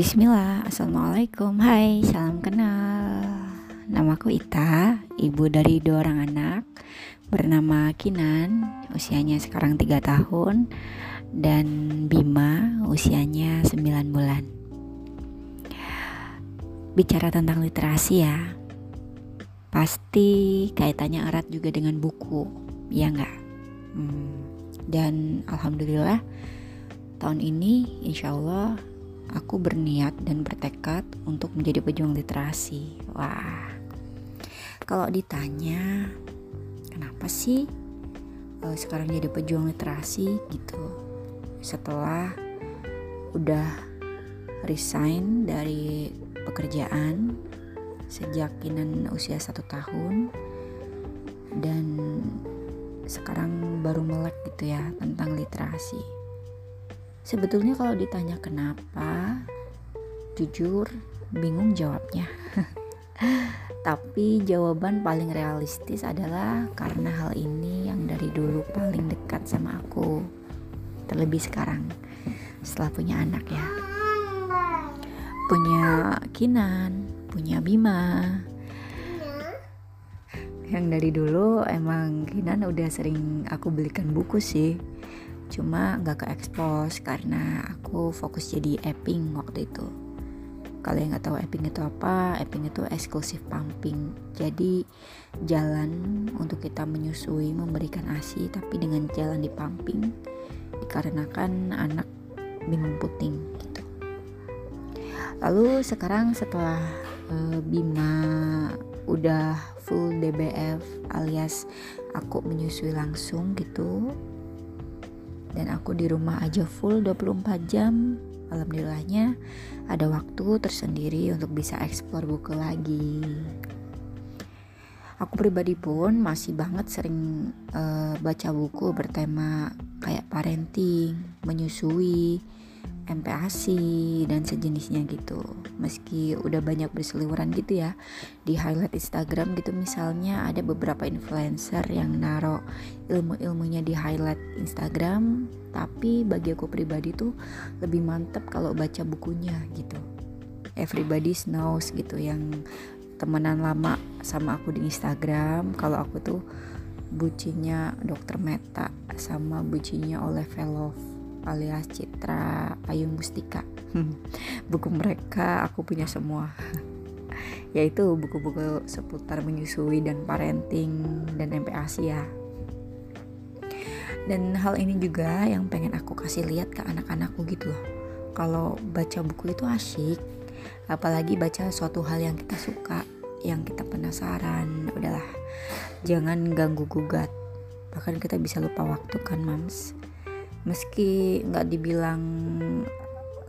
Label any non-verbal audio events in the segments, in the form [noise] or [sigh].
Bismillah, Assalamualaikum. Hai, salam kenal. Namaku Ita, ibu dari dua orang anak. Bernama Kinan, usianya sekarang 3 tahun. Dan Bima, usianya 9 bulan. Bicara tentang literasi ya Pasti kaitannya erat juga dengan buku, ya nggak? Hmm, dan Alhamdulillah tahun ini insya Allah aku berniat dan bertekad untuk menjadi pejuang literasi. Wah, kalau ditanya kenapa sih uh, sekarang jadi pejuang literasi gitu? Setelah udah resign dari pekerjaan sejak kinan usia satu tahun dan sekarang baru melek gitu ya tentang literasi Sebetulnya kalau ditanya kenapa, jujur bingung jawabnya. [laughs] Tapi jawaban paling realistis adalah karena hal ini yang dari dulu paling dekat sama aku. Terlebih sekarang setelah punya anak ya. Punya Kinan, punya Bima. Yang dari dulu emang Kinan udah sering aku belikan buku sih cuma nggak ke expose karena aku fokus jadi apping waktu itu. Kalau yang nggak tahu apping itu apa apping itu eksklusif pumping. Jadi jalan untuk kita menyusui memberikan asi tapi dengan jalan di pumping dikarenakan anak bingung puting gitu. Lalu sekarang setelah uh, Bima udah full DBF alias aku menyusui langsung gitu dan aku di rumah aja full 24 jam. Alhamdulillahnya ada waktu tersendiri untuk bisa eksplor buku lagi. Aku pribadi pun masih banget sering uh, baca buku bertema kayak parenting menyusui MPASI dan sejenisnya gitu. Meski udah banyak berseliweran gitu ya di highlight Instagram gitu misalnya ada beberapa influencer yang naro ilmu-ilmunya di highlight Instagram tapi bagi aku pribadi tuh lebih mantep kalau baca bukunya gitu. Everybody knows gitu yang temenan lama sama aku di Instagram. Kalau aku tuh bucinya dokter Meta sama bucinya oleh Velov alias Citra Ayu Mustika [laughs] buku mereka aku punya semua. [laughs] Yaitu buku-buku seputar menyusui dan parenting dan MPASI ya dan hal ini juga yang pengen aku kasih lihat ke anak-anakku gitu loh. Kalau baca buku itu asyik apalagi baca suatu hal yang kita suka yang kita penasaran udahlah. Jangan ganggu gugat. Bahkan kita bisa lupa waktu kan mams meski nggak dibilang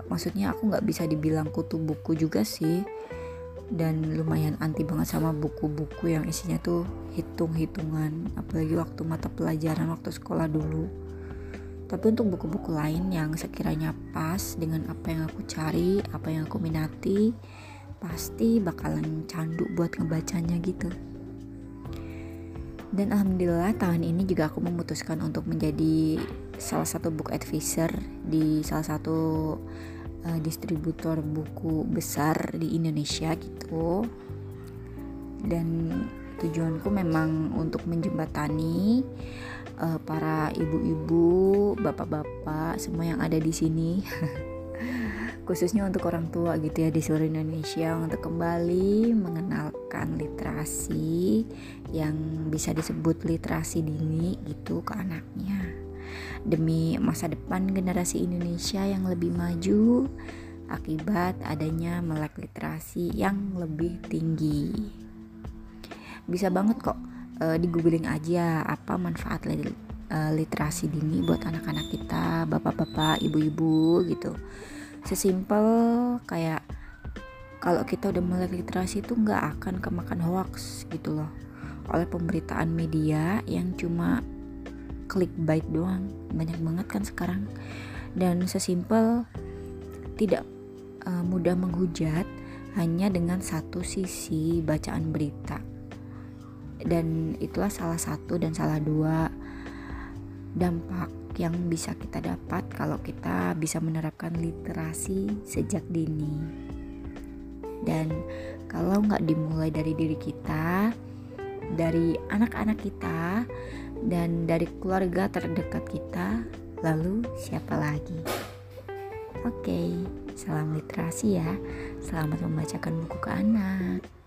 maksudnya aku nggak bisa dibilang kutu buku juga sih. Dan lumayan anti banget sama buku-buku yang isinya tuh hitung-hitungan. Apalagi waktu mata pelajaran waktu sekolah dulu. Tapi untuk buku-buku lain yang sekiranya pas dengan apa yang aku cari apa yang aku minati pasti bakalan candu buat ngebacanya gitu. Dan alhamdulillah tahun ini juga aku memutuskan untuk menjadi salah satu book advisor di salah satu uh, distributor buku besar di Indonesia gitu. Dan tujuanku memang untuk menjembatani uh, para ibu-ibu, bapak-bapak, semua yang ada di sini. [laughs] Khususnya untuk orang tua gitu ya di seluruh Indonesia untuk kembali mengenalkan literasi yang bisa disebut literasi dini gitu ke anaknya demi masa depan generasi Indonesia yang lebih maju akibat adanya melek literasi yang lebih tinggi. Bisa banget kok uh, di googling aja apa manfaat literasi dini buat anak-anak kita bapak-bapak ibu-ibu gitu. Sesimpel kayak kalau kita udah melek literasi itu nggak akan kemakan hoax gitu loh. Oleh pemberitaan media yang cuma clickbait doang banyak banget kan sekarang dan sesimpel tidak uh, mudah menghujat hanya dengan satu sisi bacaan berita dan itulah salah satu dan salah dua dampak yang bisa kita dapat kalau kita bisa menerapkan literasi sejak dini. Dan kalau nggak dimulai dari diri kita, dari anak-anak kita, dan dari keluarga terdekat kita, lalu siapa lagi? Oke, salam literasi ya. Selamat membacakan buku ke anak.